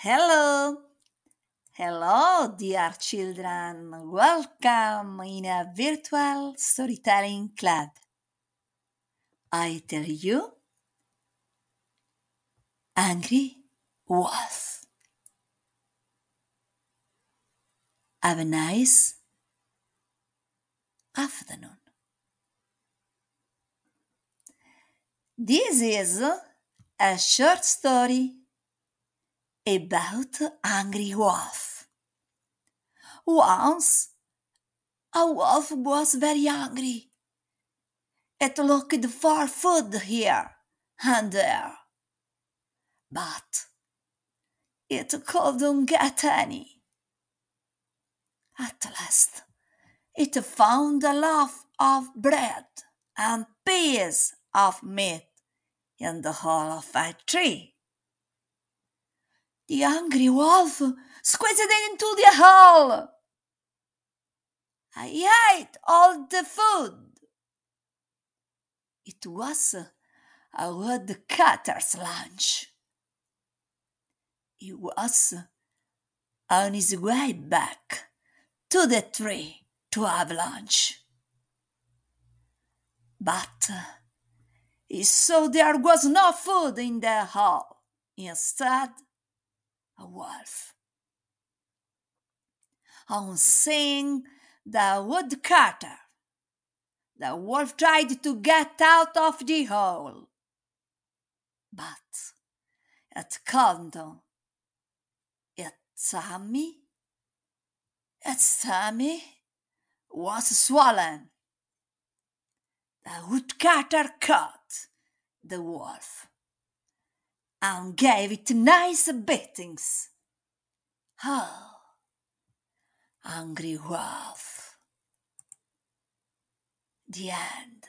Hello. Hello, dear children. Welcome in a virtual storytelling club. I tell you, Angry Wolf. Have a nice afternoon. This is a short story about Angry Wolf. Once, a wolf was very angry. It looked for food here and there, but it couldn't get any. At last, it found a loaf of bread and piece of meat in the hole of a tree. The angry wolf squeezed into the hole. I ate all the food. It was a woodcutter's lunch. He was on his way back to the tree to have lunch. But uh, he saw there was no food in the hole. Instead, a wolf. On seeing the woodcutter, the wolf tried to get out of the hole, but it couldn't. Its tummy, its tummy was swollen. The woodcutter caught the wolf and gave it nice beatings. Oh, angry wolf. The end.